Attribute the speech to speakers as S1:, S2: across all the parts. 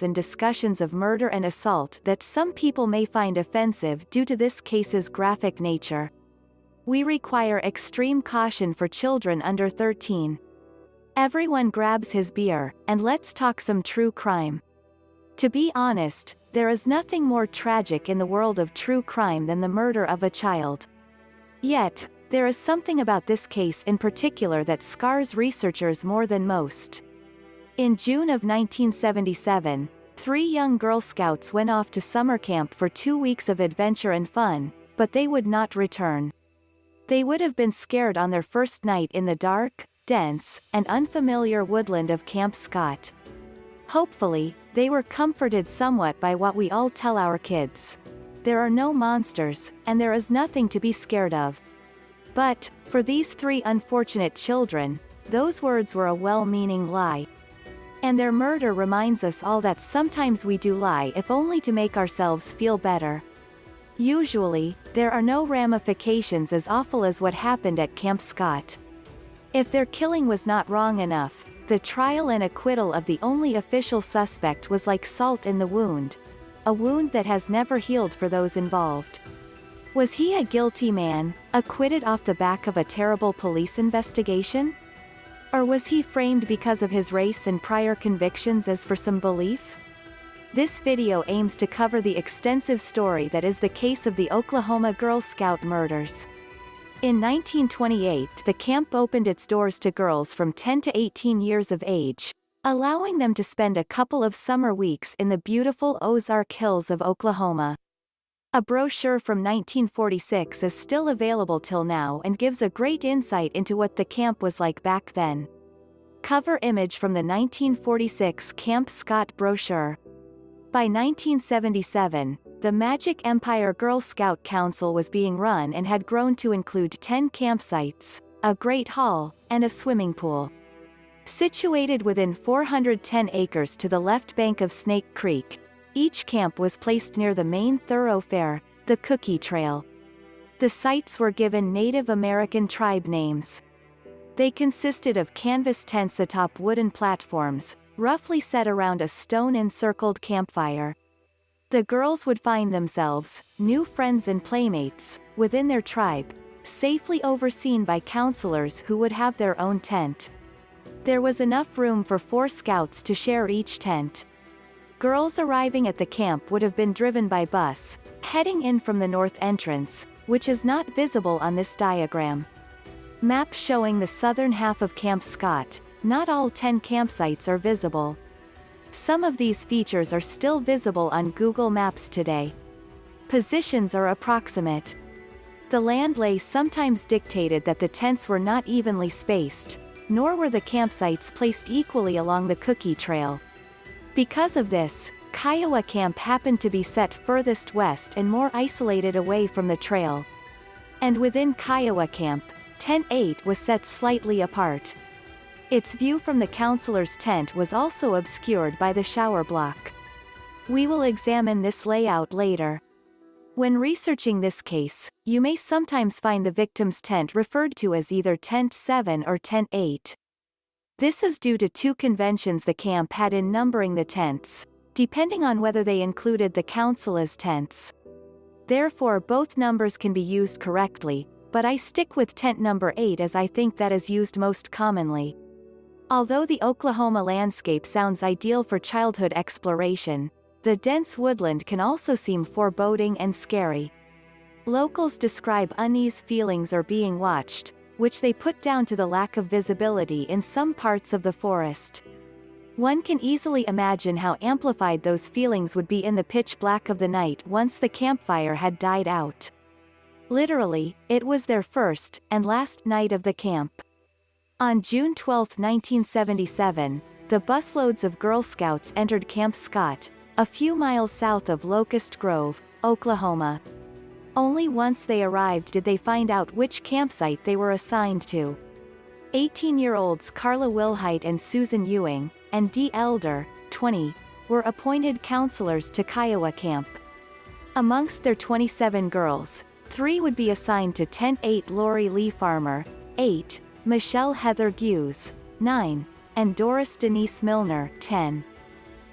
S1: and discussions of murder and assault that some people may find offensive due to this case's graphic nature. We require extreme caution for children under 13. Everyone grabs his beer, and let's talk some true crime. To be honest, there is nothing more tragic in the world of true crime than the murder of a child. Yet, there is something about this case in particular that scars researchers more than most. In June of 1977, three young Girl Scouts went off to summer camp for two weeks of adventure and fun, but they would not return. They would have been scared on their first night in the dark, dense, and unfamiliar woodland of Camp Scott. Hopefully, they were comforted somewhat by what we all tell our kids. There are no monsters, and there is nothing to be scared of. But, for these three unfortunate children, those words were a well-meaning lie. And their murder reminds us all that sometimes we do lie if only to make ourselves feel better. Usually, there are no ramifications as awful as what happened at Camp Scott. If their killing was not wrong enough, the trial and acquittal of the only official suspect was like salt in the wound. A wound that has never healed for those involved. Was he a guilty man, acquitted off the back of a terrible police investigation? Or was he framed because of his race and prior convictions as for some belief? This video aims to cover the extensive story that is the case of the Oklahoma Girl Scout murders. In 1928 the camp opened its doors to girls from 10 to 18 years of age, allowing them to spend a couple of summer weeks in the beautiful Ozark Hills of Oklahoma. A brochure from 1946 is still available till now and gives a great insight into what the camp was like back then. Cover image from the 1946 Camp Scott brochure. By 1977, the Magic Empire Girl Scout Council was being run and had grown to include 10 campsites, a great hall, and a swimming pool. Situated within 410 acres to the left bank of Snake Creek, each camp was placed near the main thoroughfare, the Cookie Trail. The sites were given Native American tribe names. They consisted of canvas tents atop wooden platforms, roughly set around a stone-encircled campfire. The girls would find themselves, new friends and playmates, within their tribe, safely overseen by counselors who would have their own tent. There was enough room for four scouts to share each tent. Girls arriving at the camp would have been driven by bus, heading in from the north entrance, which is not visible on this diagram. Map showing the southern half of Camp Scott, not all 10 campsites are visible. Some of these features are still visible on Google Maps today. Positions are approximate. The land lay sometimes dictated that the tents were not evenly spaced, nor were the campsites placed equally along the cookie trail. Because of this, Kiowa Camp happened to be set furthest west and more isolated away from the trail. And within Kiowa Camp, Tent 8 was set slightly apart. Its view from the counselor's tent was also obscured by the shower block. We will examine this layout later. When researching this case, you may sometimes find the victim's tent referred to as either Tent 7 or Tent 8. This is due to two conventions the camp had in numbering the tents, depending on whether they included the council as tents. Therefore both numbers can be used correctly, but I stick with tent number 8 as I think that is used most commonly. Although the Oklahoma landscape sounds ideal for childhood exploration, the dense woodland can also seem foreboding and scary. Locals describe unease feelings or being watched, which they put down to the lack of visibility in some parts of the forest. One can easily imagine how amplified those feelings would be in the pitch black of the night once the campfire had died out. Literally, it was their first, and last night of the camp. On June 12, 1977, the busloads of Girl Scouts entered Camp Scott, a few miles south of Locust Grove, Oklahoma. Only once they arrived did they find out which campsite they were assigned to. 18-year-olds Carla Wilhite and Susan Ewing, and Dee Elder, 20, were appointed counselors to Kiowa Camp. Amongst their 27 girls, three would be assigned to Tent 8 Lori Lee Farmer, 8, Michelle Heather Hughes, 9, and Doris Denise Milner, 10.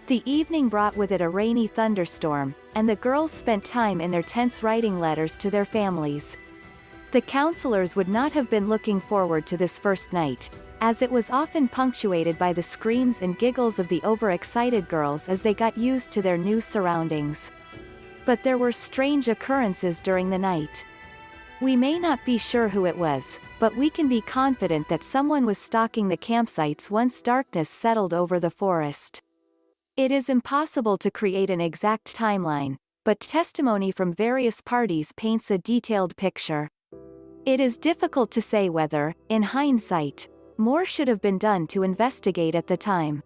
S1: The evening brought with it a rainy thunderstorm, and the girls spent time in their tents writing letters to their families. The counselors would not have been looking forward to this first night, as it was often punctuated by the screams and giggles of the overexcited girls as they got used to their new surroundings. But there were strange occurrences during the night. We may not be sure who it was, but we can be confident that someone was stalking the campsites once darkness settled over the forest. It is impossible to create an exact timeline, but testimony from various parties paints a detailed picture. It is difficult to say whether, in hindsight, more should have been done to investigate at the time.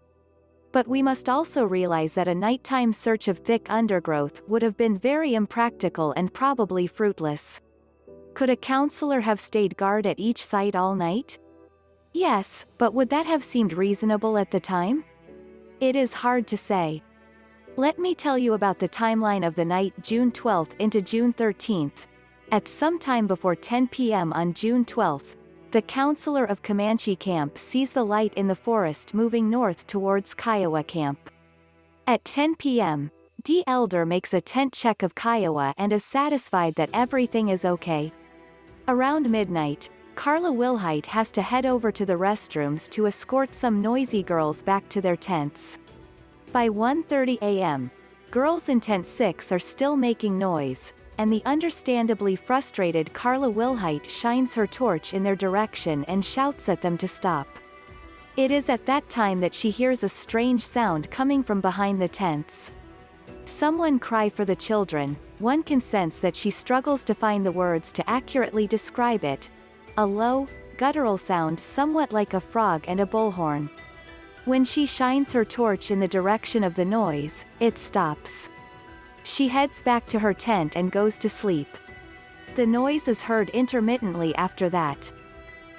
S1: But we must also realize that a nighttime search of thick undergrowth would have been very impractical and probably fruitless. Could a counselor have stayed guard at each site all night? Yes, but would that have seemed reasonable at the time? It is hard to say. Let me tell you about the timeline of the night June 12 into June 13th. At some time before 10 p.m. on June 12, the counselor of Comanche Camp sees the light in the forest moving north towards Kiowa Camp. At 10 p.m., Dee Elder makes a tent check of Kiowa and is satisfied that everything is okay. Around midnight, Carla Wilhite has to head over to the restrooms to escort some noisy girls back to their tents. By 1.30 a.m., girls in Tent 6 are still making noise, and the understandably frustrated Carla Wilhite shines her torch in their direction and shouts at them to stop. It is at that time that she hears a strange sound coming from behind the tents. Someone cry for the children, one can sense that she struggles to find the words to accurately describe it. A low, guttural sound somewhat like a frog and a bullhorn. When she shines her torch in the direction of the noise, it stops. She heads back to her tent and goes to sleep. The noise is heard intermittently after that.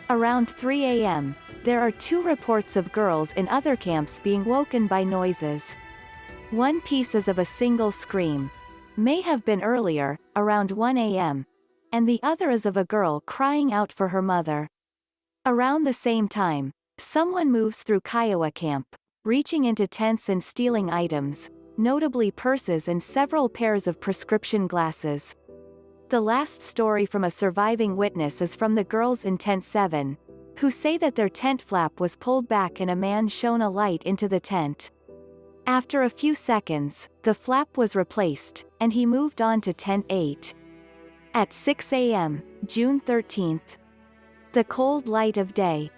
S1: Around 3 a.m., there are two reports of girls in other camps being woken by noises. One piece is of a single scream. May have been earlier, around 1 a.m. And the other is of a girl crying out for her mother. Around the same time, someone moves through Kiowa camp, reaching into tents and stealing items, notably purses and several pairs of prescription glasses. The last story from a surviving witness is from the girls in Tent 7, who say that their tent flap was pulled back and a man shone a light into the tent. After a few seconds, the flap was replaced, and he moved on to Tent 8. At 6 a.m., June 13th. The cold light of day.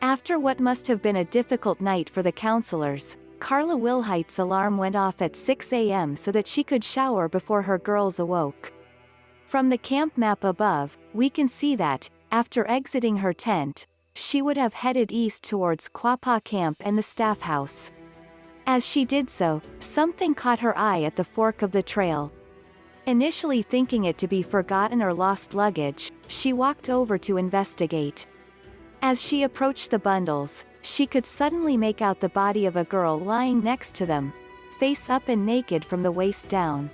S1: After what must have been a difficult night for the counselors, Carla Wilhite's alarm went off at 6 a.m. so that she could shower before her girls awoke. From the camp map above, we can see that, after exiting her tent, she would have headed east towards Quapaw Camp and the staff house. As she did so, something caught her eye at the fork of the trail. Initially thinking it to be forgotten or lost luggage, she walked over to investigate. As she approached the bundles, she could suddenly make out the body of a girl lying next to them, face up and naked from the waist down.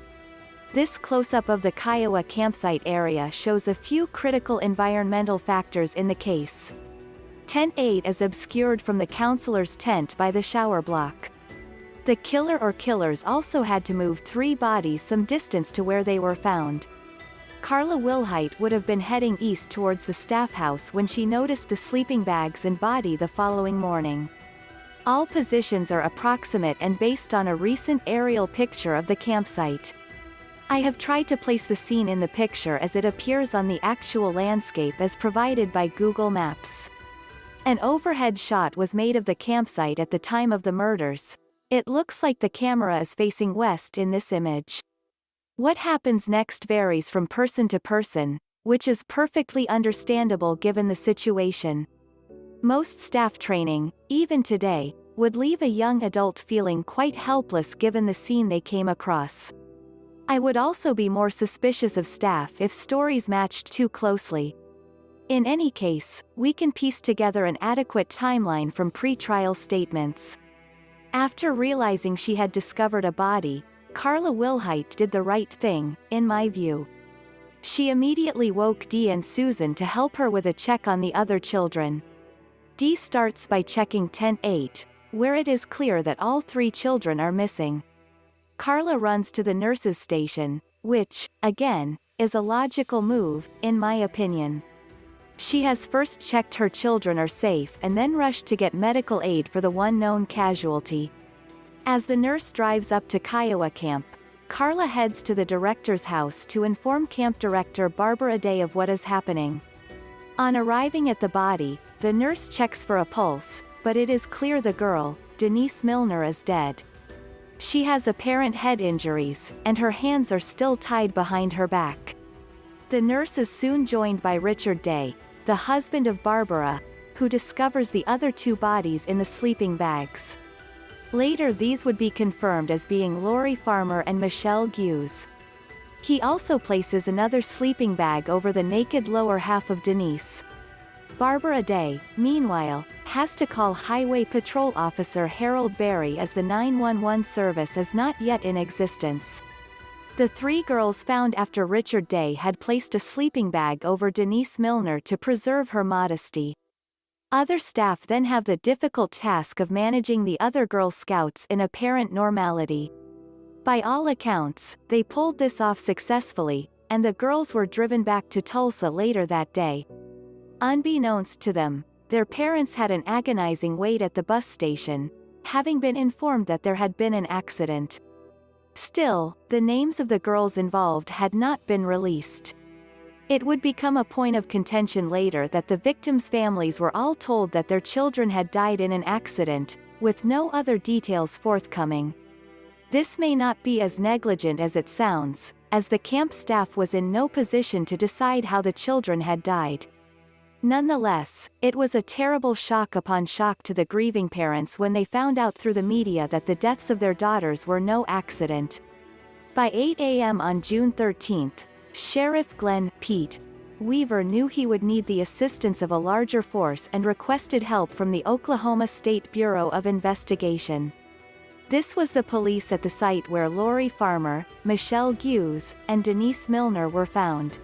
S1: This close-up of the Kiowa campsite area shows a few critical environmental factors in the case. Tent 8 is obscured from the counselor's tent by the shower block. The killer or killers also had to move three bodies some distance to where they were found. Carla Wilhite would have been heading east towards the staff house when she noticed the sleeping bags and body the following morning. All positions are approximate and based on a recent aerial picture of the campsite. I have tried to place the scene in the picture as it appears on the actual landscape as provided by Google Maps. An overhead shot was made of the campsite at the time of the murders. It looks like the camera is facing west in this image. What happens next varies from person to person, which is perfectly understandable given the situation. Most staff training, even today, would leave a young adult feeling quite helpless given the scene they came across. I would also be more suspicious of staff if stories matched too closely. In any case, we can piece together an adequate timeline from pre-trial statements. After realizing she had discovered a body, Carla Wilhite did the right thing, in my view. She immediately woke Dee and Susan to help her with a check on the other children. Dee starts by checking tent 8, where it is clear that all three children are missing. Carla runs to the nurse's station, which, again, is a logical move, in my opinion. She has first checked her children are safe and then rushed to get medical aid for the one known casualty. As the nurse drives up to Kiowa camp, Carla heads to the director's house to inform camp director Barbara Day of what is happening. On arriving at the body, the nurse checks for a pulse, but it is clear the girl, Denise Milner is dead. She has apparent head injuries, and her hands are still tied behind her back. The nurse is soon joined by Richard Day, the husband of Barbara, who discovers the other two bodies in the sleeping bags. Later these would be confirmed as being Lori Farmer and Michelle Hughes. He also places another sleeping bag over the naked lower half of Denise. Barbara Day, meanwhile, has to call Highway Patrol Officer Harold Berry as the 911 service is not yet in existence. The three girls found after Richard Day had placed a sleeping bag over Denise Milner to preserve her modesty. Other staff then have the difficult task of managing the other Girl Scouts in apparent normality. By all accounts, they pulled this off successfully, and the girls were driven back to Tulsa later that day. Unbeknownst to them, their parents had an agonizing wait at the bus station, having been informed that there had been an accident. Still, the names of the girls involved had not been released. It would become a point of contention later that the victims' families were all told that their children had died in an accident, with no other details forthcoming. This may not be as negligent as it sounds, as the camp staff was in no position to decide how the children had died. Nonetheless, it was a terrible shock upon shock to the grieving parents when they found out through the media that the deaths of their daughters were no accident. By 8 a.m. on June 13, Sheriff Glenn Pete Weaver knew he would need the assistance of a larger force and requested help from the Oklahoma State Bureau of Investigation. This was the police at the site where Lori Farmer, Michelle Hughes, and Denise Milner were found.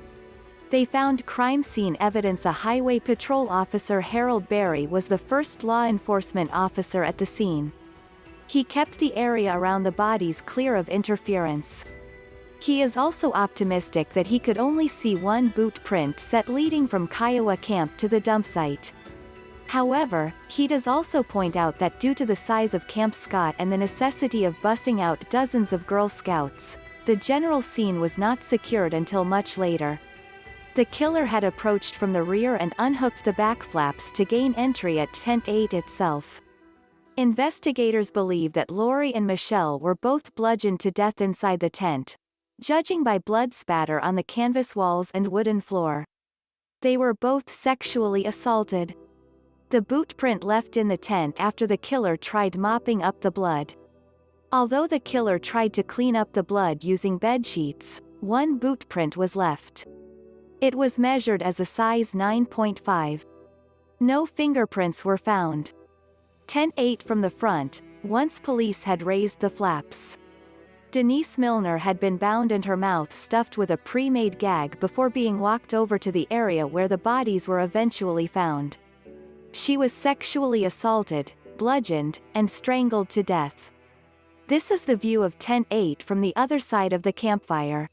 S1: They found crime scene evidence a Highway Patrol officer Harold Berry was the first law enforcement officer at the scene. He kept the area around the bodies clear of interference. He is also optimistic that he could only see one boot print set leading from Kiowa camp to the dump site. However, he does also point out that due to the size of Camp Scott and the necessity of bussing out dozens of Girl Scouts, the general scene was not secured until much later. The killer had approached from the rear and unhooked the back flaps to gain entry at Tent 8 itself. Investigators believe that Lori and Michelle were both bludgeoned to death inside the tent, judging by blood spatter on the canvas walls and wooden floor. They were both sexually assaulted. The boot print left in the tent after the killer tried mopping up the blood. Although the killer tried to clean up the blood using bed sheets, one boot print was left. It was measured as a size 9.5. No fingerprints were found. Tent 8 from the front, once police had raised the flaps. Denise Milner had been bound and her mouth stuffed with a pre-made gag before being walked over to the area where the bodies were eventually found. She was sexually assaulted, bludgeoned, and strangled to death. This is the view of Tent 8 from the other side of the campfire.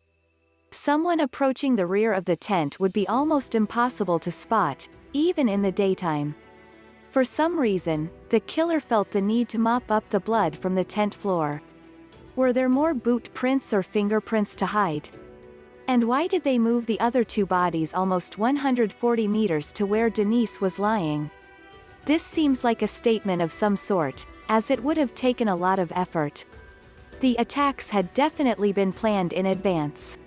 S1: Someone approaching the rear of the tent would be almost impossible to spot, even in the daytime. For some reason, the killer felt the need to mop up the blood from the tent floor. Were there more boot prints or fingerprints to hide? And why did they move the other two bodies almost 140 meters to where Denise was lying? This seems like a statement of some sort, as it would have taken a lot of effort. The attacks had definitely been planned in advance.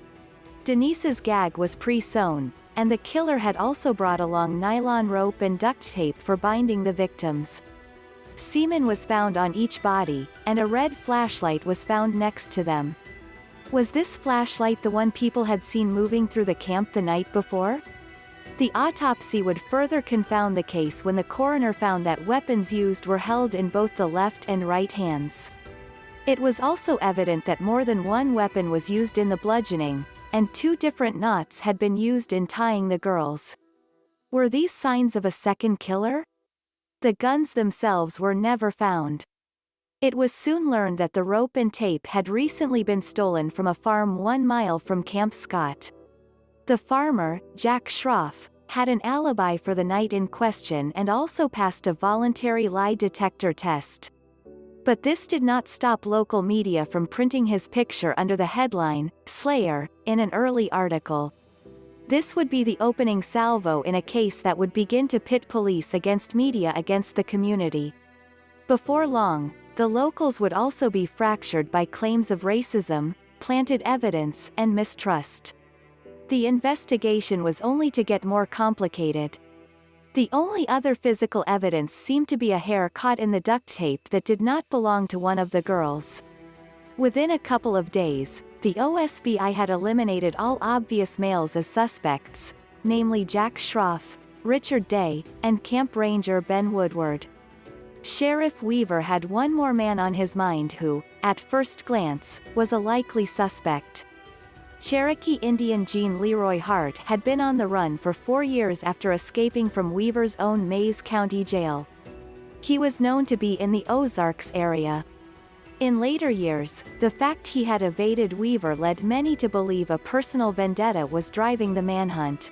S1: Denise's gag was pre-sewn, and the killer had also brought along nylon rope and duct tape for binding the victims. Semen was found on each body, and a red flashlight was found next to them. Was this flashlight the one people had seen moving through the camp the night before? The autopsy would further confound the case when the coroner found that weapons used were held in both the left and right hands. It was also evident that more than one weapon was used in the bludgeoning, and two different knots had been used in tying the girls. Were these signs of a second killer? The guns themselves were never found. It was soon learned that the rope and tape had recently been stolen from a farm one mile from Camp Scott. The farmer, Jack Schroff, had an alibi for the night in question and also passed a voluntary lie detector test. But this did not stop local media from printing his picture under the headline, Slayer, in an early article. This would be the opening salvo in a case that would begin to pit police against media against the community. Before long, the locals would also be fractured by claims of racism, planted evidence, and mistrust. The investigation was only to get more complicated. The only other physical evidence seemed to be a hair caught in the duct tape that did not belong to one of the girls. Within a couple of days, the OSBI had eliminated all obvious males as suspects, namely Jack Schroff, Richard Day, and Camp Ranger Ben Woodward. Sheriff Weaver had one more man on his mind who, at first glance, was a likely suspect. Cherokee Indian Gene Leroy Hart had been on the run for four years after escaping from Weaver's own Mayes County Jail. He was known to be in the Ozarks area. In later years, the fact he had evaded Weaver led many to believe a personal vendetta was driving the manhunt.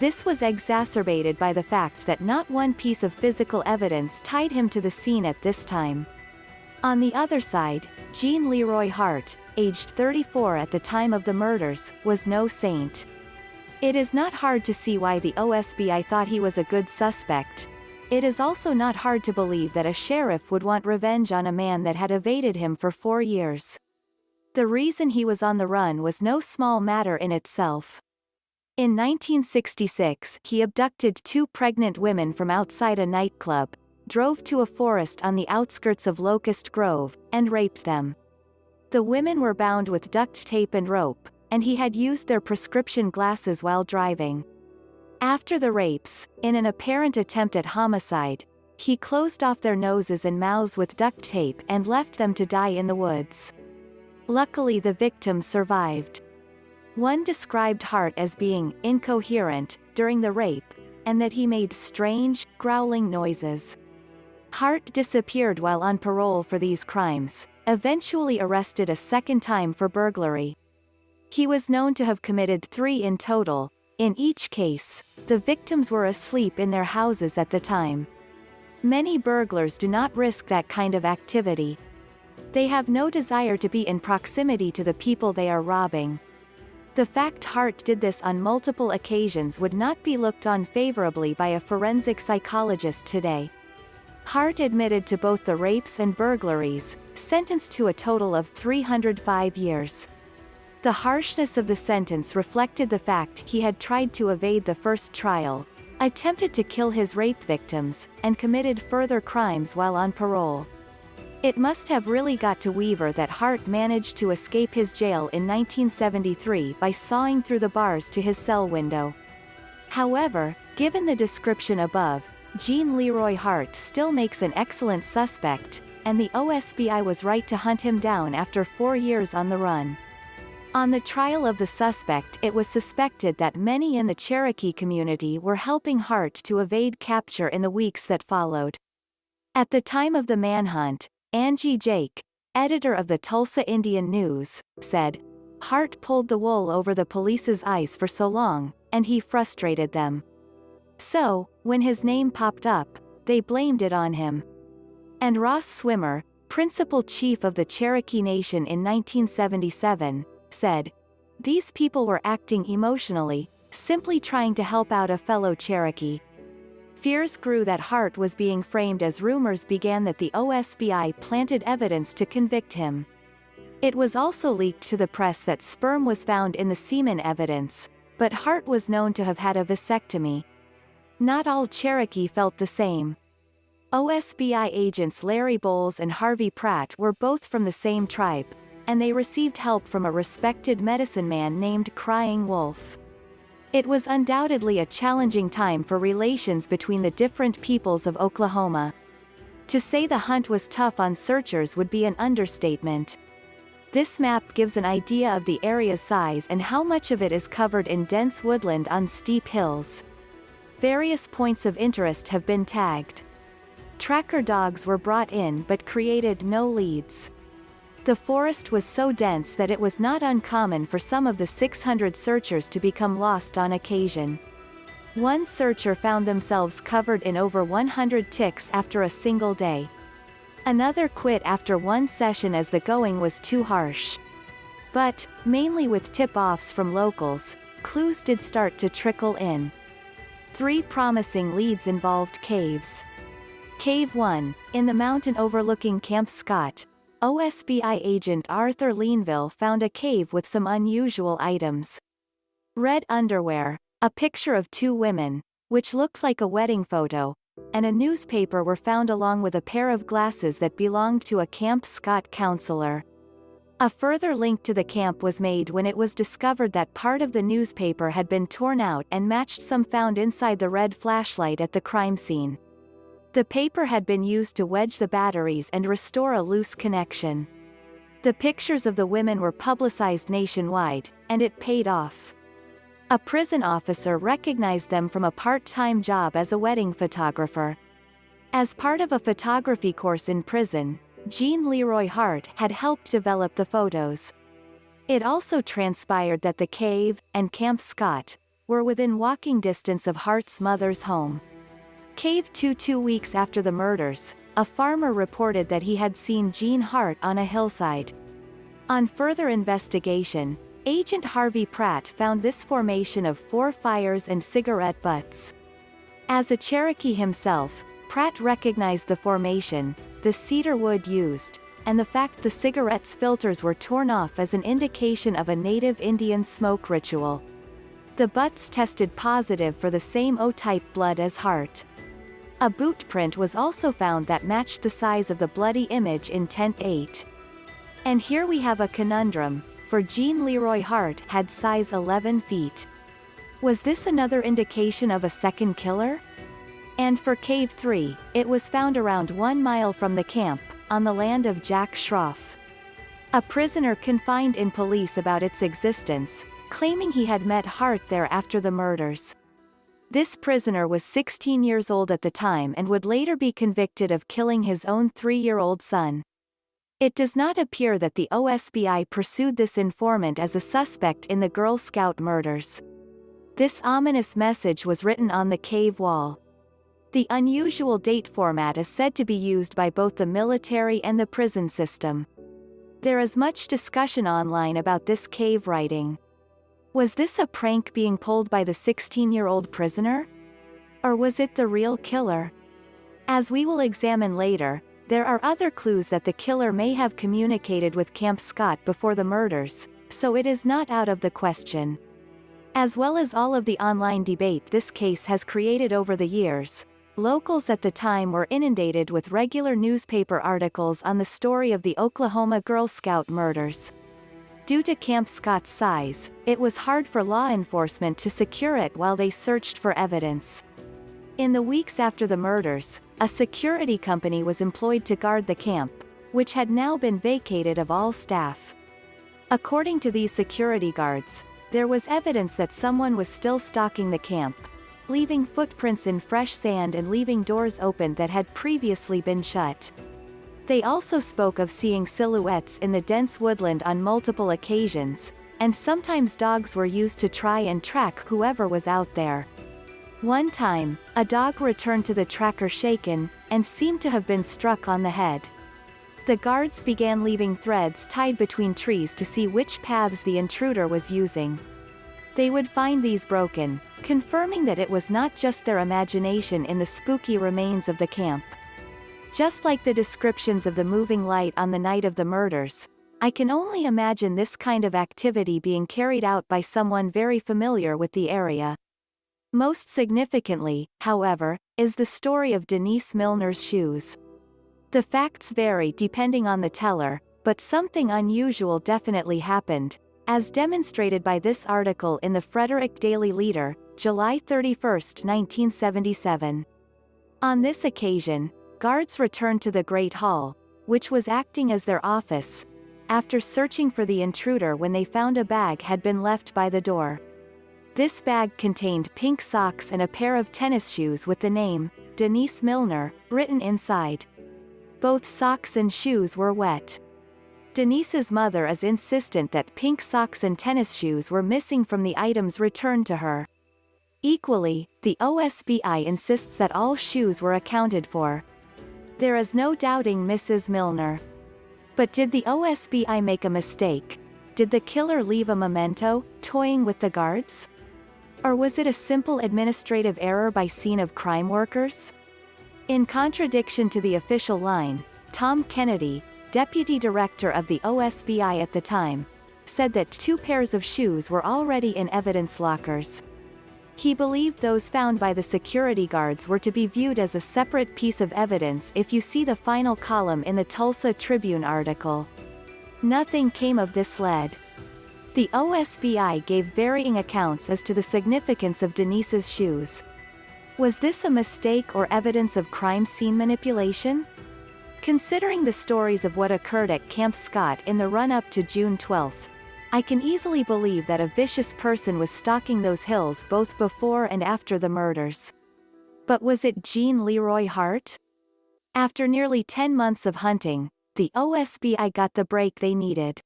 S1: This was exacerbated by the fact that not one piece of physical evidence tied him to the scene at this time. On the other side, Gene Leroy Hart, aged 34 at the time of the murders, was no saint. It is not hard to see why the OSBI thought he was a good suspect. It is also not hard to believe that a sheriff would want revenge on a man that had evaded him for four years. The reason he was on the run was no small matter in itself. In 1966 he abducted two pregnant women from outside a nightclub, drove to a forest on the outskirts of Locust Grove, and raped them. The women were bound with duct tape and rope, and he had used their prescription glasses while driving. After the rapes, in an apparent attempt at homicide, he closed off their noses and mouths with duct tape and left them to die in the woods. Luckily the victims survived. One described Hart as being incoherent during the rape, and that he made strange, growling noises. Hart disappeared while on parole for these crimes, eventually arrested a second time for burglary. He was known to have committed three in total. In each case, the victims were asleep in their houses at the time. Many burglars do not risk that kind of activity. They have no desire to be in proximity to the people they are robbing. The fact Hart did this on multiple occasions would not be looked on favorably by a forensic psychologist today. Hart admitted to both the rapes and burglaries, sentenced to a total of 305 years. The harshness of the sentence reflected the fact he had tried to evade the first trial, attempted to kill his rape victims, and committed further crimes while on parole. It must have really got to Weaver that Hart managed to escape his jail in 1973 by sawing through the bars to his cell window. However, given the description above, Gene Leroy Hart still makes an excellent suspect, and the OSBI was right to hunt him down after four years on the run. On the trial of the suspect it was suspected that many in the Cherokee community were helping Hart to evade capture in the weeks that followed. At the time of the manhunt, Angie Jake, editor of the Tulsa Indian News, said, Hart pulled the wool over the police's eyes for so long, and he frustrated them. So, when his name popped up, they blamed it on him. And Ross Swimmer, principal chief of the Cherokee Nation in 1977, said, These people were acting emotionally, simply trying to help out a fellow Cherokee. Fears grew that Hart was being framed as rumors began that the OSBI planted evidence to convict him. It was also leaked to the press that sperm was found in the semen evidence, but Hart was known to have had a vasectomy, not all Cherokee felt the same. OSBI agents Larry Bowles and Harvey Pratt were both from the same tribe, and they received help from a respected medicine man named Crying Wolf. It was undoubtedly a challenging time for relations between the different peoples of Oklahoma. To say the hunt was tough on searchers would be an understatement. This map gives an idea of the area's size and how much of it is covered in dense woodland on steep hills. Various points of interest have been tagged. Tracker dogs were brought in but created no leads. The forest was so dense that it was not uncommon for some of the 600 searchers to become lost on occasion. One searcher found themselves covered in over 100 ticks after a single day. Another quit after one session as the going was too harsh. But, mainly with tip-offs from locals, clues did start to trickle in. Three promising leads involved caves. Cave 1, in the mountain overlooking Camp Scott, OSBI agent Arthur Leanville found a cave with some unusual items. Red underwear, a picture of two women, which looked like a wedding photo, and a newspaper were found along with a pair of glasses that belonged to a Camp Scott counselor. A further link to the camp was made when it was discovered that part of the newspaper had been torn out and matched some found inside the red flashlight at the crime scene. The paper had been used to wedge the batteries and restore a loose connection. The pictures of the women were publicized nationwide, and it paid off. A prison officer recognized them from a part-time job as a wedding photographer. As part of a photography course in prison, Gene Leroy Hart had helped develop the photos. It also transpired that the cave, and Camp Scott, were within walking distance of Hart's mother's home. Cave 2 Two weeks after the murders, a farmer reported that he had seen Gene Hart on a hillside. On further investigation, Agent Harvey Pratt found this formation of four fires and cigarette butts. As a Cherokee himself, Pratt recognized the formation, the cedar wood used, and the fact the cigarette's filters were torn off as an indication of a native Indian smoke ritual. The butts tested positive for the same O-type blood as Hart. A boot print was also found that matched the size of the bloody image in Tent 8. And here we have a conundrum, for Gene Leroy Hart had size 11 feet. Was this another indication of a second killer? And for Cave 3, it was found around one mile from the camp, on the land of Jack Schroff. A prisoner confined in police about its existence, claiming he had met Hart there after the murders. This prisoner was 16 years old at the time and would later be convicted of killing his own three-year-old son. It does not appear that the OSBI pursued this informant as a suspect in the Girl Scout murders. This ominous message was written on the cave wall. The unusual date format is said to be used by both the military and the prison system. There is much discussion online about this cave writing. Was this a prank being pulled by the 16-year-old prisoner? Or was it the real killer? As we will examine later, there are other clues that the killer may have communicated with Camp Scott before the murders, so it is not out of the question. As well as all of the online debate this case has created over the years, locals at the time were inundated with regular newspaper articles on the story of the Oklahoma Girl Scout murders. Due to Camp Scott's size, it was hard for law enforcement to secure it while they searched for evidence. In the weeks after the murders, a security company was employed to guard the camp, which had now been vacated of all staff. According to these security guards, there was evidence that someone was still stalking the camp, leaving footprints in fresh sand and leaving doors open that had previously been shut. They also spoke of seeing silhouettes in the dense woodland on multiple occasions, and sometimes dogs were used to try and track whoever was out there. One time, a dog returned to the tracker shaken, and seemed to have been struck on the head. The guards began leaving threads tied between trees to see which paths the intruder was using. They would find these broken, confirming that it was not just their imagination in the spooky remains of the camp. Just like the descriptions of the moving light on the night of the murders, I can only imagine this kind of activity being carried out by someone very familiar with the area. Most significantly, however, is the story of Denise Milner's shoes. The facts vary depending on the teller, but something unusual definitely happened, as demonstrated by this article in the Frederick Daily Leader, July 31, 1977. On this occasion, Guards returned to the Great Hall, which was acting as their office, after searching for the intruder when they found a bag had been left by the door. This bag contained pink socks and a pair of tennis shoes with the name, Denise Milner, written inside. Both socks and shoes were wet. Denise's mother is insistent that pink socks and tennis shoes were missing from the items returned to her. Equally, the OSBI insists that all shoes were accounted for. There is no doubting Mrs. Milner. But did the OSBI make a mistake? Did the killer leave a memento, toying with the guards? Or was it a simple administrative error by scene of crime workers? In contradiction to the official line, Tom Kennedy, deputy director of the OSBI at the time, said that two pairs of shoes were already in evidence lockers. He believed those found by the security guards were to be viewed as a separate piece of evidence if you see the final column in the Tulsa Tribune article. Nothing came of this lead. The OSBI gave varying accounts as to the significance of Denise's shoes. Was this a mistake or evidence of crime scene manipulation? Considering the stories of what occurred at Camp Scott in the run-up to June 12, I can easily believe that a vicious person was stalking those hills both before and after the murders. But was it Gene Leroy Hart? After nearly 10 months of hunting, the OSBI got the break they needed.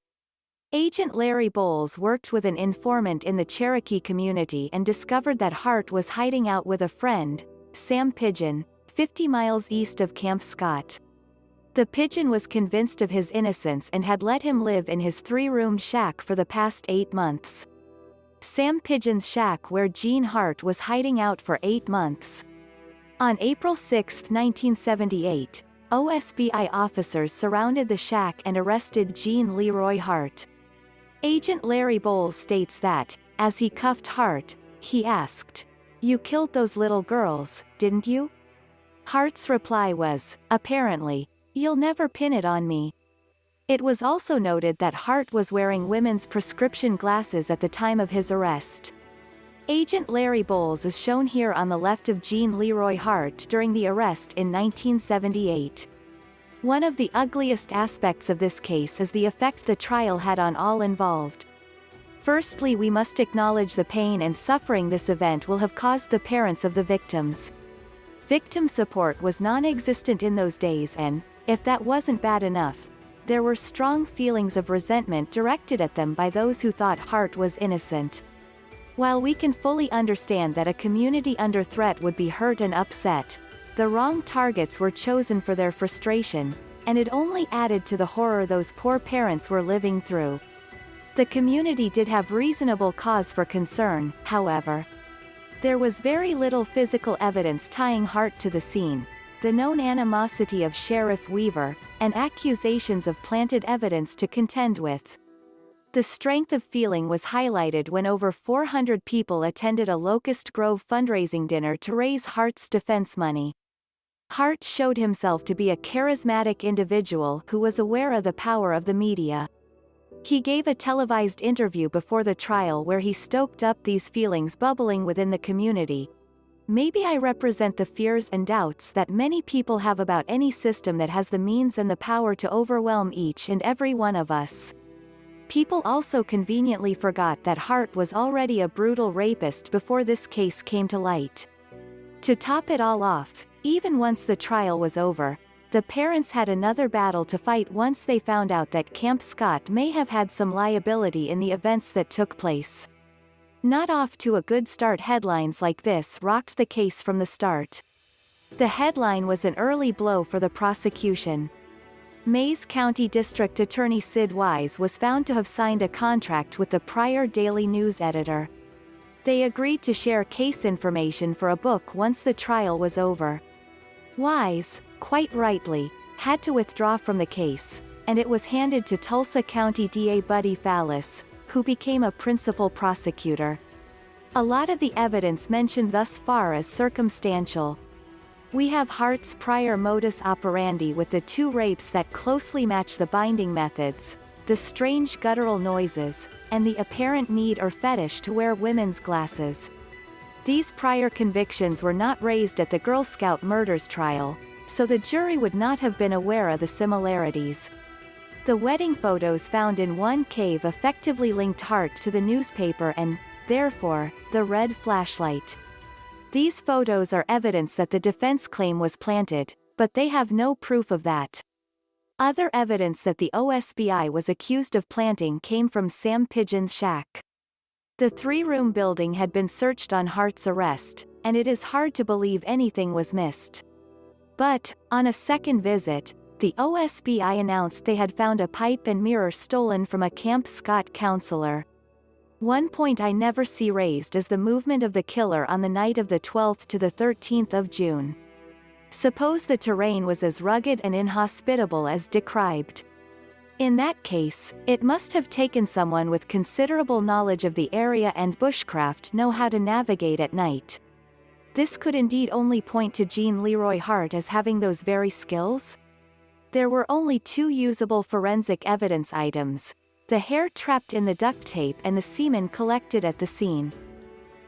S1: Agent Larry Bowles worked with an informant in the Cherokee community and discovered that Hart was hiding out with a friend, Sam Pigeon, 50 miles east of Camp Scott. The pigeon was convinced of his innocence and had let him live in his three-room shack for the past eight months. Sam Pigeon's shack where Gene Hart was hiding out for eight months. On April 6, 1978, OSBI officers surrounded the shack and arrested Gene Leroy Hart. Agent Larry Bowles states that, as he cuffed Hart, he asked, You killed those little girls, didn't you? Hart's reply was, apparently, You'll never pin it on me. It was also noted that Hart was wearing women's prescription glasses at the time of his arrest. Agent Larry Bowles is shown here on the left of Gene Leroy Hart during the arrest in 1978. One of the ugliest aspects of this case is the effect the trial had on all involved. Firstly we must acknowledge the pain and suffering this event will have caused the parents of the victims. Victim support was non-existent in those days and, if that wasn't bad enough, there were strong feelings of resentment directed at them by those who thought Hart was innocent. While we can fully understand that a community under threat would be hurt and upset, the wrong targets were chosen for their frustration, and it only added to the horror those poor parents were living through. The community did have reasonable cause for concern, however. There was very little physical evidence tying Hart to the scene, the known animosity of Sheriff Weaver, and accusations of planted evidence to contend with. The strength of feeling was highlighted when over 400 people attended a Locust Grove fundraising dinner to raise Hart's defense money. Hart showed himself to be a charismatic individual who was aware of the power of the media. He gave a televised interview before the trial where he stoked up these feelings bubbling within the community, Maybe I represent the fears and doubts that many people have about any system that has the means and the power to overwhelm each and every one of us. People also conveniently forgot that Hart was already a brutal rapist before this case came to light. To top it all off, even once the trial was over, the parents had another battle to fight once they found out that Camp Scott may have had some liability in the events that took place. Not off to a good start headlines like this rocked the case from the start. The headline was an early blow for the prosecution. Mayes County District Attorney Sid Wise was found to have signed a contract with the Pryor Daily News editor. They agreed to share case information for a book once the trial was over. Wise, quite rightly, had to withdraw from the case, and it was handed to Tulsa County DA Buddy Fallis, who became a principal prosecutor. A lot of the evidence mentioned thus far is circumstantial. We have Hart's prior modus operandi with the two rapes that closely match the binding methods, the strange guttural noises, and the apparent need or fetish to wear women's glasses. These prior convictions were not raised at the Girl Scout murders trial, so the jury would not have been aware of the similarities. The wedding photos found in one cave effectively linked Hart to the newspaper and, therefore, the red flashlight. These photos are evidence that the defense claim was planted, but they have no proof of that. Other evidence that the OSBI was accused of planting came from Sam Pigeon's shack. The three-room building had been searched on Hart's arrest, and it is hard to believe anything was missed. But, on a second visit, the OSBI announced they had found a pipe and mirror stolen from a Camp Scott counselor, one point I never see raised is the movement of the killer on the night of the 12th to the 13th of June. Suppose the terrain was as rugged and inhospitable as described. In that case, it must have taken someone with considerable knowledge of the area and bushcraft know how to navigate at night. This could indeed only point to Gene Leroy Hart as having those very skills. There were only two usable forensic evidence items, the hair trapped in the duct tape and the semen collected at the scene.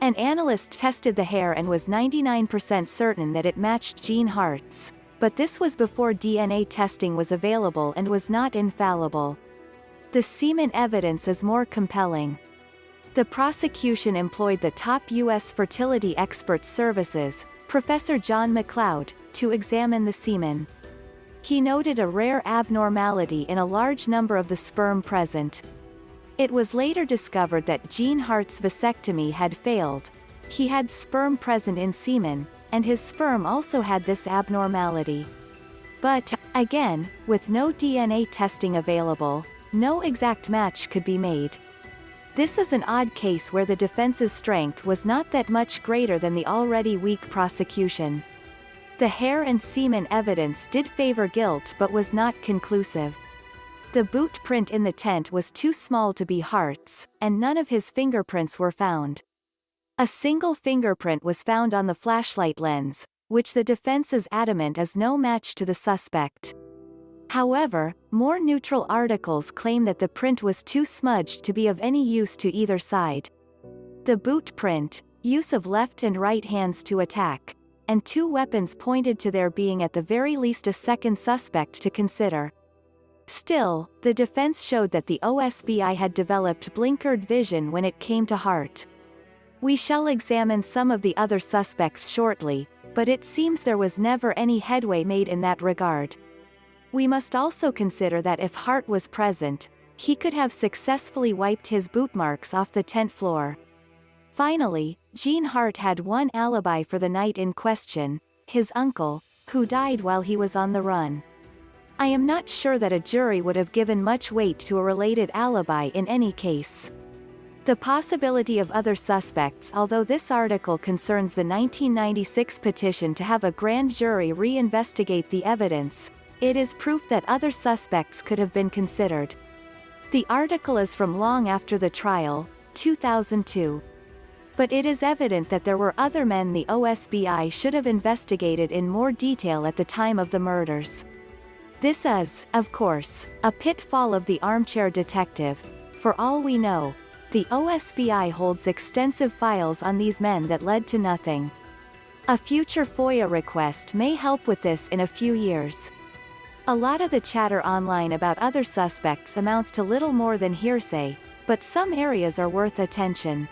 S1: An analyst tested the hair and was 99% certain that it matched Gene Hart's, but this was before DNA testing was available and was not infallible. The semen evidence is more compelling. The prosecution employed the top U.S. fertility expert services, Professor John McLeod, to examine the semen. He noted a rare abnormality in a large number of the sperm present. It was later discovered that Gene Hart's vasectomy had failed. He had sperm present in semen, and his sperm also had this abnormality. But, again, with no DNA testing available, no exact match could be made. This is an odd case where the defense's strength was not that much greater than the already weak prosecution. The hair and semen evidence did favor guilt but was not conclusive. The boot print in the tent was too small to be Hart's, and none of his fingerprints were found. A single fingerprint was found on the flashlight lens, which the defense is adamant is no match to the suspect. However, more neutral articles claim that the print was too smudged to be of any use to either side. The boot print, use of left and right hands to attack, and two weapons pointed to there being at the very least a second suspect to consider. Still, the defense showed that the OSBI had developed blinkered vision when it came to Hart. We shall examine some of the other suspects shortly, but it seems there was never any headway made in that regard. We must also consider that if Hart was present, he could have successfully wiped his boot marks off the tent floor. Finally, Gene Hart had one alibi for the night in question, his uncle, who died while he was on the run. I am not sure that a jury would have given much weight to a related alibi in any case. The possibility of other suspects Although this article concerns the 1996 petition to have a grand jury re-investigate the evidence, it is proof that other suspects could have been considered. The article is from long after the trial, 2002 but it is evident that there were other men the OSBI should have investigated in more detail at the time of the murders. This is, of course, a pitfall of the armchair detective. For all we know, the OSBI holds extensive files on these men that led to nothing. A future FOIA request may help with this in a few years. A lot of the chatter online about other suspects amounts to little more than hearsay, but some areas are worth attention.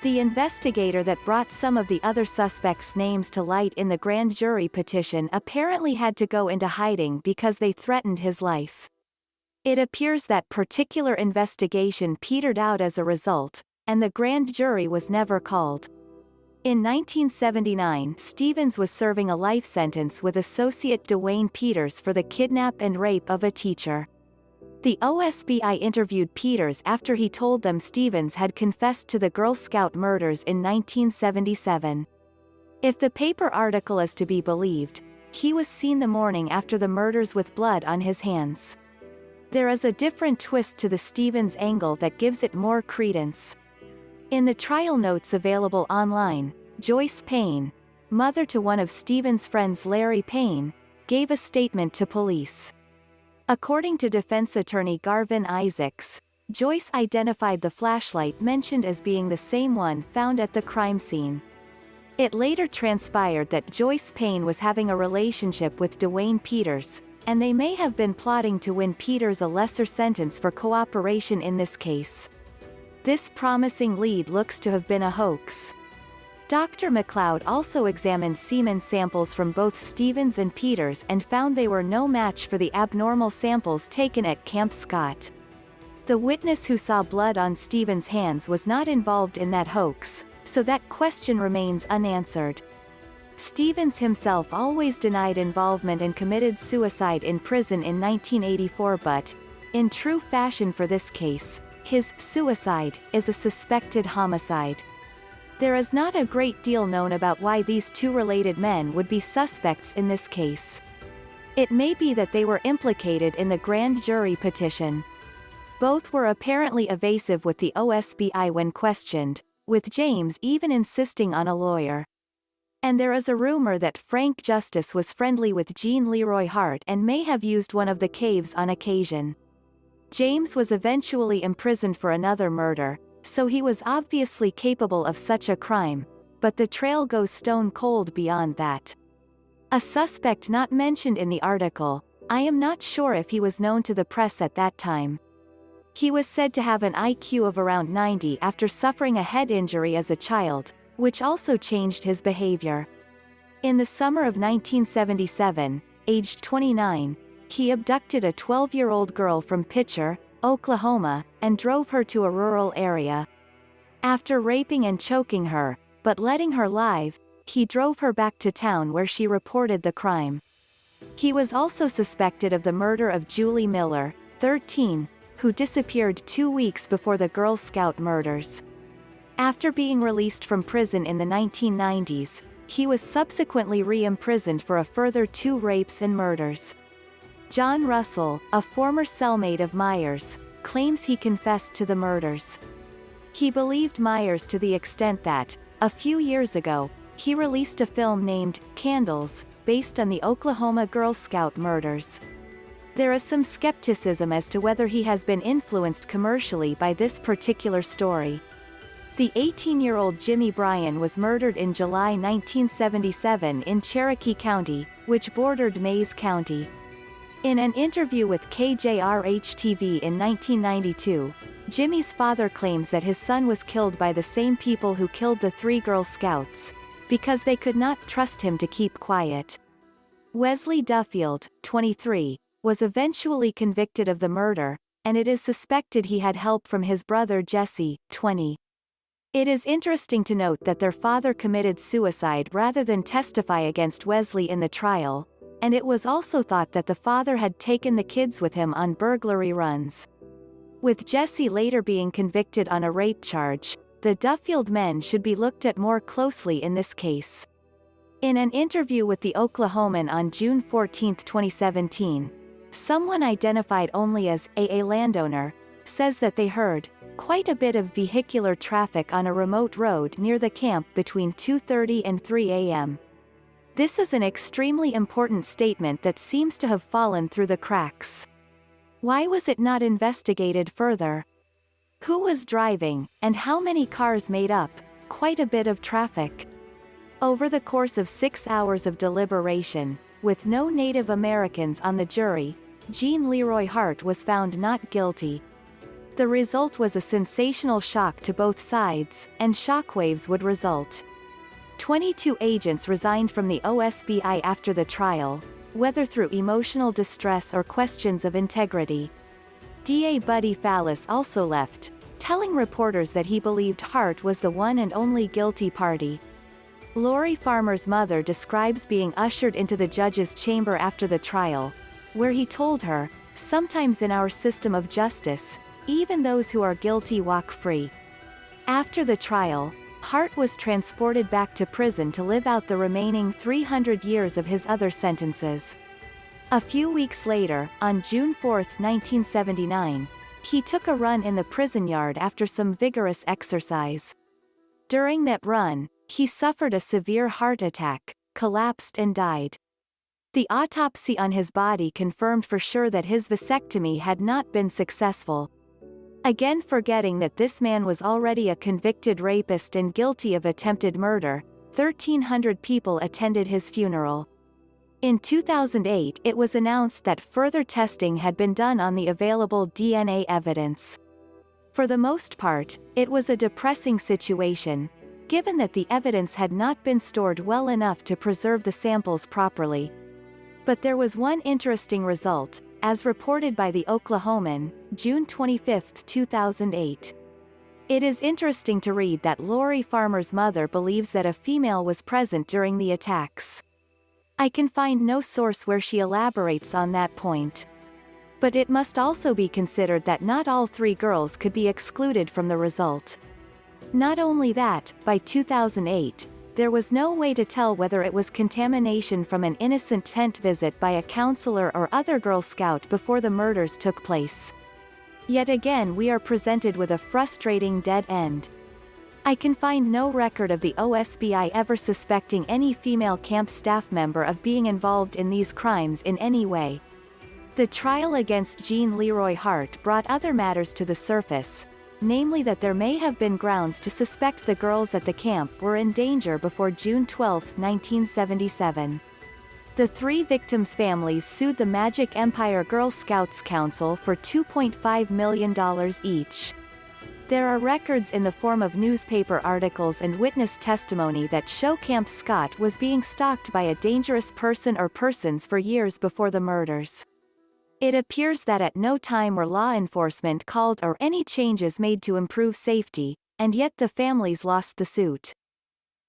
S1: The investigator that brought some of the other suspects' names to light in the grand jury petition apparently had to go into hiding because they threatened his life. It appears that particular investigation petered out as a result, and the grand jury was never called. In 1979 Stevens was serving a life sentence with associate Dwayne Peters for the kidnap and rape of a teacher. The OSBI interviewed Peters after he told them Stevens had confessed to the Girl Scout murders in 1977. If the paper article is to be believed, he was seen the morning after the murders with blood on his hands. There is a different twist to the Stevens angle that gives it more credence. In the trial notes available online, Joyce Payne, mother to one of Stevens' friends Larry Payne, gave a statement to police. According to defense attorney Garvin Isaacs, Joyce identified the flashlight mentioned as being the same one found at the crime scene. It later transpired that Joyce Payne was having a relationship with Dwayne Peters, and they may have been plotting to win Peters a lesser sentence for cooperation in this case. This promising lead looks to have been a hoax. Dr. McLeod also examined semen samples from both Stevens and Peters and found they were no match for the abnormal samples taken at Camp Scott. The witness who saw blood on Stevens' hands was not involved in that hoax, so that question remains unanswered. Stevens himself always denied involvement and committed suicide in prison in 1984 but, in true fashion for this case, his suicide is a suspected homicide. There is not a great deal known about why these two related men would be suspects in this case. It may be that they were implicated in the grand jury petition. Both were apparently evasive with the OSBI when questioned, with James even insisting on a lawyer. And there is a rumor that Frank Justice was friendly with Gene Leroy Hart and may have used one of the caves on occasion. James was eventually imprisoned for another murder, so he was obviously capable of such a crime, but the trail goes stone cold beyond that. A suspect not mentioned in the article, I am not sure if he was known to the press at that time. He was said to have an IQ of around 90 after suffering a head injury as a child, which also changed his behavior. In the summer of 1977, aged 29, he abducted a 12-year-old girl from Pitcher, Oklahoma, and drove her to a rural area. After raping and choking her, but letting her live, he drove her back to town where she reported the crime. He was also suspected of the murder of Julie Miller, 13, who disappeared two weeks before the Girl Scout murders. After being released from prison in the 1990s, he was subsequently re-imprisoned for a further two rapes and murders. John Russell, a former cellmate of Myers, claims he confessed to the murders. He believed Myers to the extent that, a few years ago, he released a film named Candles, based on the Oklahoma Girl Scout murders. There is some skepticism as to whether he has been influenced commercially by this particular story. The 18-year-old Jimmy Bryan was murdered in July 1977 in Cherokee County, which bordered Mayes County. In an interview with KJRH-TV in 1992, Jimmy's father claims that his son was killed by the same people who killed the three Girl Scouts, because they could not trust him to keep quiet. Wesley Duffield, 23, was eventually convicted of the murder, and it is suspected he had help from his brother Jesse, 20. It is interesting to note that their father committed suicide rather than testify against Wesley in the trial, and it was also thought that the father had taken the kids with him on burglary runs. With Jesse later being convicted on a rape charge, the Duffield men should be looked at more closely in this case. In an interview with the Oklahoman on June 14, 2017, someone identified only as a, landowner, says that they heard quite a bit of vehicular traffic on a remote road near the camp between 2.30 and 3 a.m. This is an extremely important statement that seems to have fallen through the cracks. Why was it not investigated further? Who was driving, and how many cars made up, quite a bit of traffic? Over the course of six hours of deliberation, with no Native Americans on the jury, Gene Leroy Hart was found not guilty. The result was a sensational shock to both sides, and shockwaves would result. 22 agents resigned from the OSBI after the trial, whether through emotional distress or questions of integrity. DA Buddy Fallis also left, telling reporters that he believed Hart was the one and only guilty party. Lori Farmer's mother describes being ushered into the judge's chamber after the trial, where he told her, sometimes in our system of justice, even those who are guilty walk free. After the trial, Hart was transported back to prison to live out the remaining 300 years of his other sentences. A few weeks later, on June 4, 1979, he took a run in the prison yard after some vigorous exercise. During that run, he suffered a severe heart attack, collapsed and died. The autopsy on his body confirmed for sure that his vasectomy had not been successful, Again forgetting that this man was already a convicted rapist and guilty of attempted murder, 1,300 people attended his funeral. In 2008 it was announced that further testing had been done on the available DNA evidence. For the most part, it was a depressing situation, given that the evidence had not been stored well enough to preserve the samples properly. But there was one interesting result, as reported by the Oklahoman, June 25, 2008. It is interesting to read that Lori Farmer's mother believes that a female was present during the attacks. I can find no source where she elaborates on that point. But it must also be considered that not all three girls could be excluded from the result. Not only that, by 2008, there was no way to tell whether it was contamination from an innocent tent visit by a counselor or other Girl Scout before the murders took place. Yet again we are presented with a frustrating dead end. I can find no record of the OSBI ever suspecting any female camp staff member of being involved in these crimes in any way. The trial against Gene Leroy Hart brought other matters to the surface, namely that there may have been grounds to suspect the girls at the camp were in danger before June 12, 1977. The three victims' families sued the Magic Empire Girl Scouts Council for $2.5 million each. There are records in the form of newspaper articles and witness testimony that show Camp Scott was being stalked by a dangerous person or persons for years before the murders. It appears that at no time were law enforcement called or any changes made to improve safety, and yet the families lost the suit.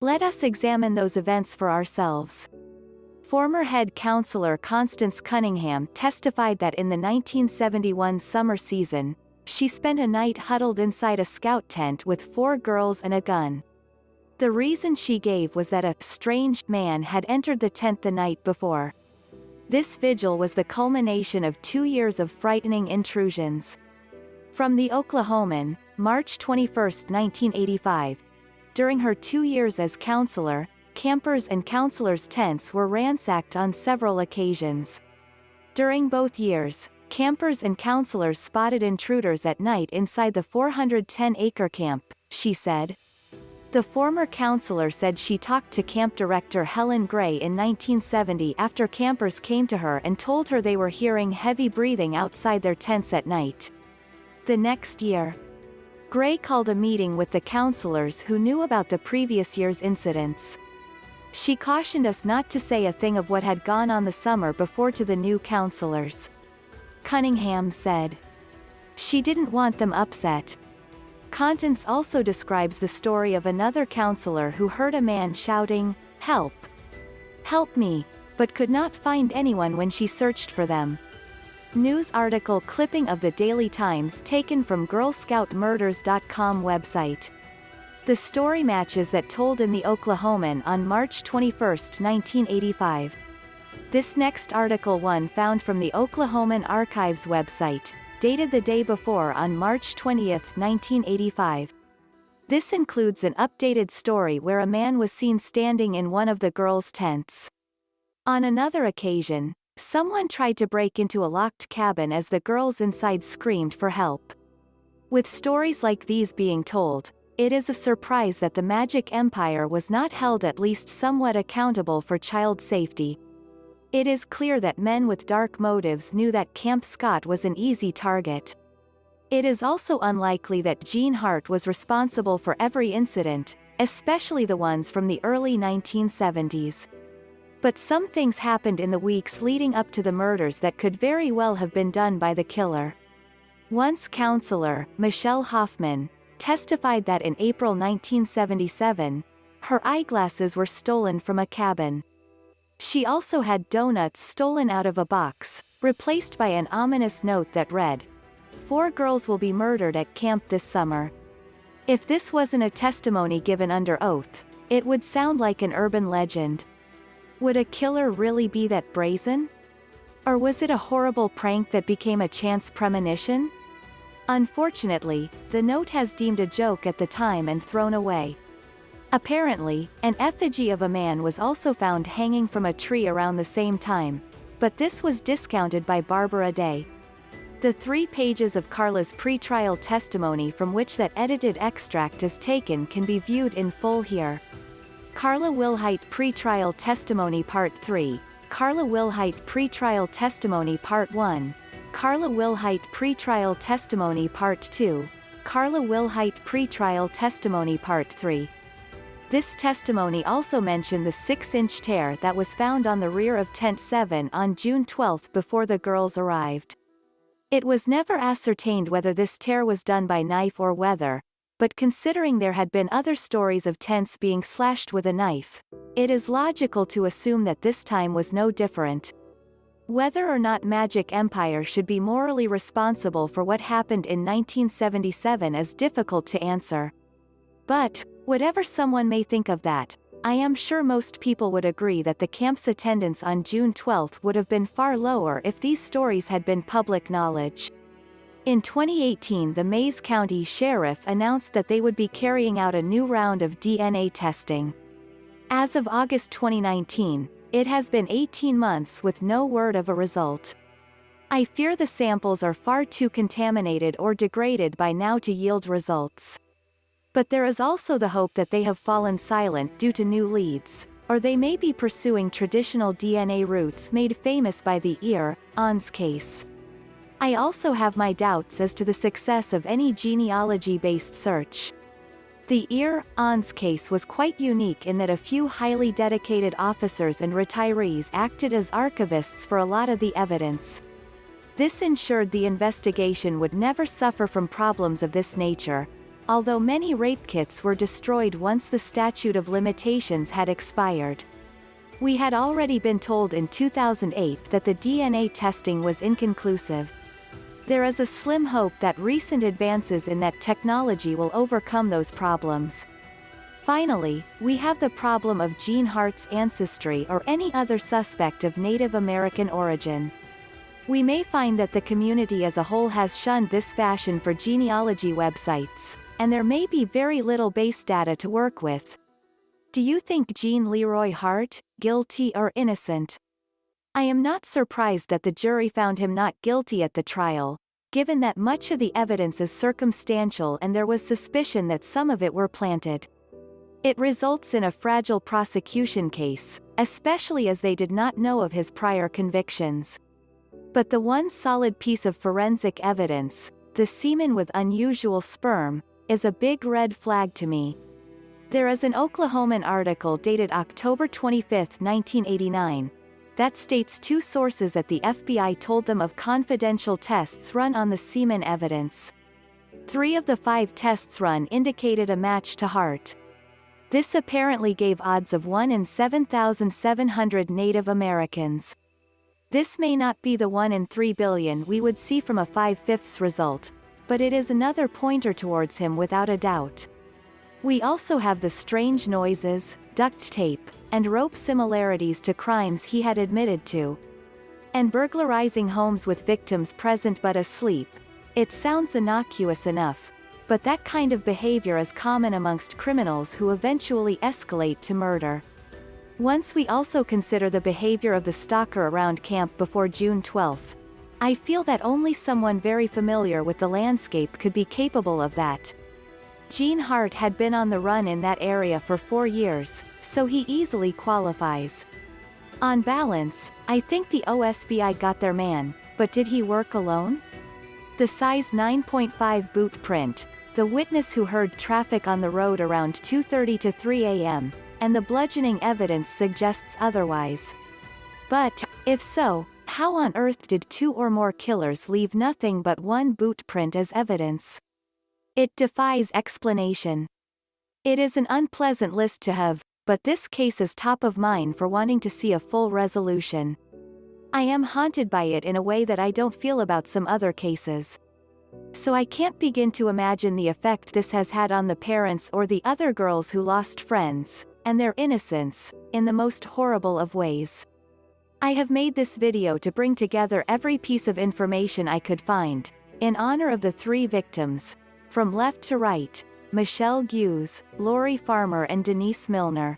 S1: Let us examine those events for ourselves. Former head counselor Constance Cunningham testified that in the 1971 summer season, she spent a night huddled inside a scout tent with four girls and a gun. The reason she gave was that a strange man had entered the tent the night before. This vigil was the culmination of two years of frightening intrusions. From the Oklahoman, March 21, 1985. During her two years as counselor, campers and counselors' tents were ransacked on several occasions. During both years, campers and counselors spotted intruders at night inside the 410-acre camp, she said. The former counselor said she talked to camp director Helen Gray in 1970 after campers came to her and told her they were hearing heavy breathing outside their tents at night. The next year, Gray called a meeting with the counselors who knew about the previous year's incidents. She cautioned us not to say a thing of what had gone on the summer before to the new counselors. Cunningham said. She didn't want them upset. Constance also describes the story of another counselor who heard a man shouting, Help! Help me! but could not find anyone when she searched for them. News article clipping of the Daily Times taken from GirlScoutMurders.com website. The story matches that told in the Oklahoman on March 21, 1985. This next article one found from the Oklahoman Archives website, dated the day before on March 20, 1985. This includes an updated story where a man was seen standing in one of the girls' tents. On another occasion, someone tried to break into a locked cabin as the girls inside screamed for help. With stories like these being told, it is a surprise that the Magic Empire was not held at least somewhat accountable for child safety. It is clear that men with dark motives knew that Camp Scott was an easy target. It is also unlikely that Gene Hart was responsible for every incident, especially the ones from the early 1970s. But some things happened in the weeks leading up to the murders that could very well have been done by the killer. Once counselor, Michelle Hoffman, testified that in April 1977, her eyeglasses were stolen from a cabin. She also had donuts stolen out of a box, replaced by an ominous note that read, Four girls will be murdered at camp this summer. If this wasn't a testimony given under oath, it would sound like an urban legend. Would a killer really be that brazen? Or was it a horrible prank that became a chance premonition? Unfortunately, the note has deemed a joke at the time and thrown away. Apparently, an effigy of a man was also found hanging from a tree around the same time, but this was discounted by Barbara Day. The three pages of Carla's pre-trial testimony from which that edited extract is taken can be viewed in full here. Carla Wilhite Pre-Trial Testimony Part 3, Carla Wilhite Pre-Trial Testimony Part 1, Carla Wilhite Pre-Trial Testimony Part 2, Carla Wilhite Pre-Trial Testimony Part 3. This testimony also mentioned the 6-inch tear that was found on the rear of Tent 7 on June 12 before the girls arrived. It was never ascertained whether this tear was done by knife or whether, but considering there had been other stories of tents being slashed with a knife, it is logical to assume that this time was no different. Whether or not Magic Empire should be morally responsible for what happened in 1977 is difficult to answer. But, whatever someone may think of that, I am sure most people would agree that the camp's attendance on June 12 would have been far lower if these stories had been public knowledge. In 2018 the Mayes County Sheriff announced that they would be carrying out a new round of DNA testing. As of August 2019, it has been 18 months with no word of a result. I fear the samples are far too contaminated or degraded by now to yield results. But there is also the hope that they have fallen silent due to new leads, or they may be pursuing traditional DNA routes made famous by the EAR, ONS case. I also have my doubts as to the success of any genealogy-based search. The EAR, ONS case was quite unique in that a few highly dedicated officers and retirees acted as archivists for a lot of the evidence. This ensured the investigation would never suffer from problems of this nature, although many rape kits were destroyed once the statute of limitations had expired. We had already been told in 2008 that the DNA testing was inconclusive. There is a slim hope that recent advances in that technology will overcome those problems. Finally, we have the problem of Gene Hart's ancestry or any other suspect of Native American origin. We may find that the community as a whole has shunned this fashion for genealogy websites and there may be very little base data to work with. Do you think Gene Leroy Hart, guilty or innocent? I am not surprised that the jury found him not guilty at the trial, given that much of the evidence is circumstantial and there was suspicion that some of it were planted. It results in a fragile prosecution case, especially as they did not know of his prior convictions. But the one solid piece of forensic evidence, the semen with unusual sperm, is a big red flag to me. There is an Oklahoman article dated October 25, 1989, that states two sources at the FBI told them of confidential tests run on the semen evidence. Three of the five tests run indicated a match to Hart. This apparently gave odds of 1 in 7,700 Native Americans. This may not be the 1 in 3 billion we would see from a 5-fifths result, but it is another pointer towards him without a doubt. We also have the strange noises, duct tape, and rope similarities to crimes he had admitted to. And burglarizing homes with victims present but asleep. It sounds innocuous enough, but that kind of behavior is common amongst criminals who eventually escalate to murder. Once we also consider the behavior of the stalker around camp before June 12, I feel that only someone very familiar with the landscape could be capable of that. Gene Hart had been on the run in that area for four years, so he easily qualifies. On balance, I think the OSBI got their man, but did he work alone? The size 9.5 boot print, the witness who heard traffic on the road around 2.30 to 3 a.m., and the bludgeoning evidence suggests otherwise. But, if so, how on earth did two or more killers leave nothing but one boot print as evidence? It defies explanation. It is an unpleasant list to have, but this case is top of mind for wanting to see a full resolution. I am haunted by it in a way that I don't feel about some other cases. So I can't begin to imagine the effect this has had on the parents or the other girls who lost friends, and their innocence, in the most horrible of ways. I have made this video to bring together every piece of information I could find, in honor of the three victims. From left to right, Michelle Guse, Lori Farmer and Denise Milner.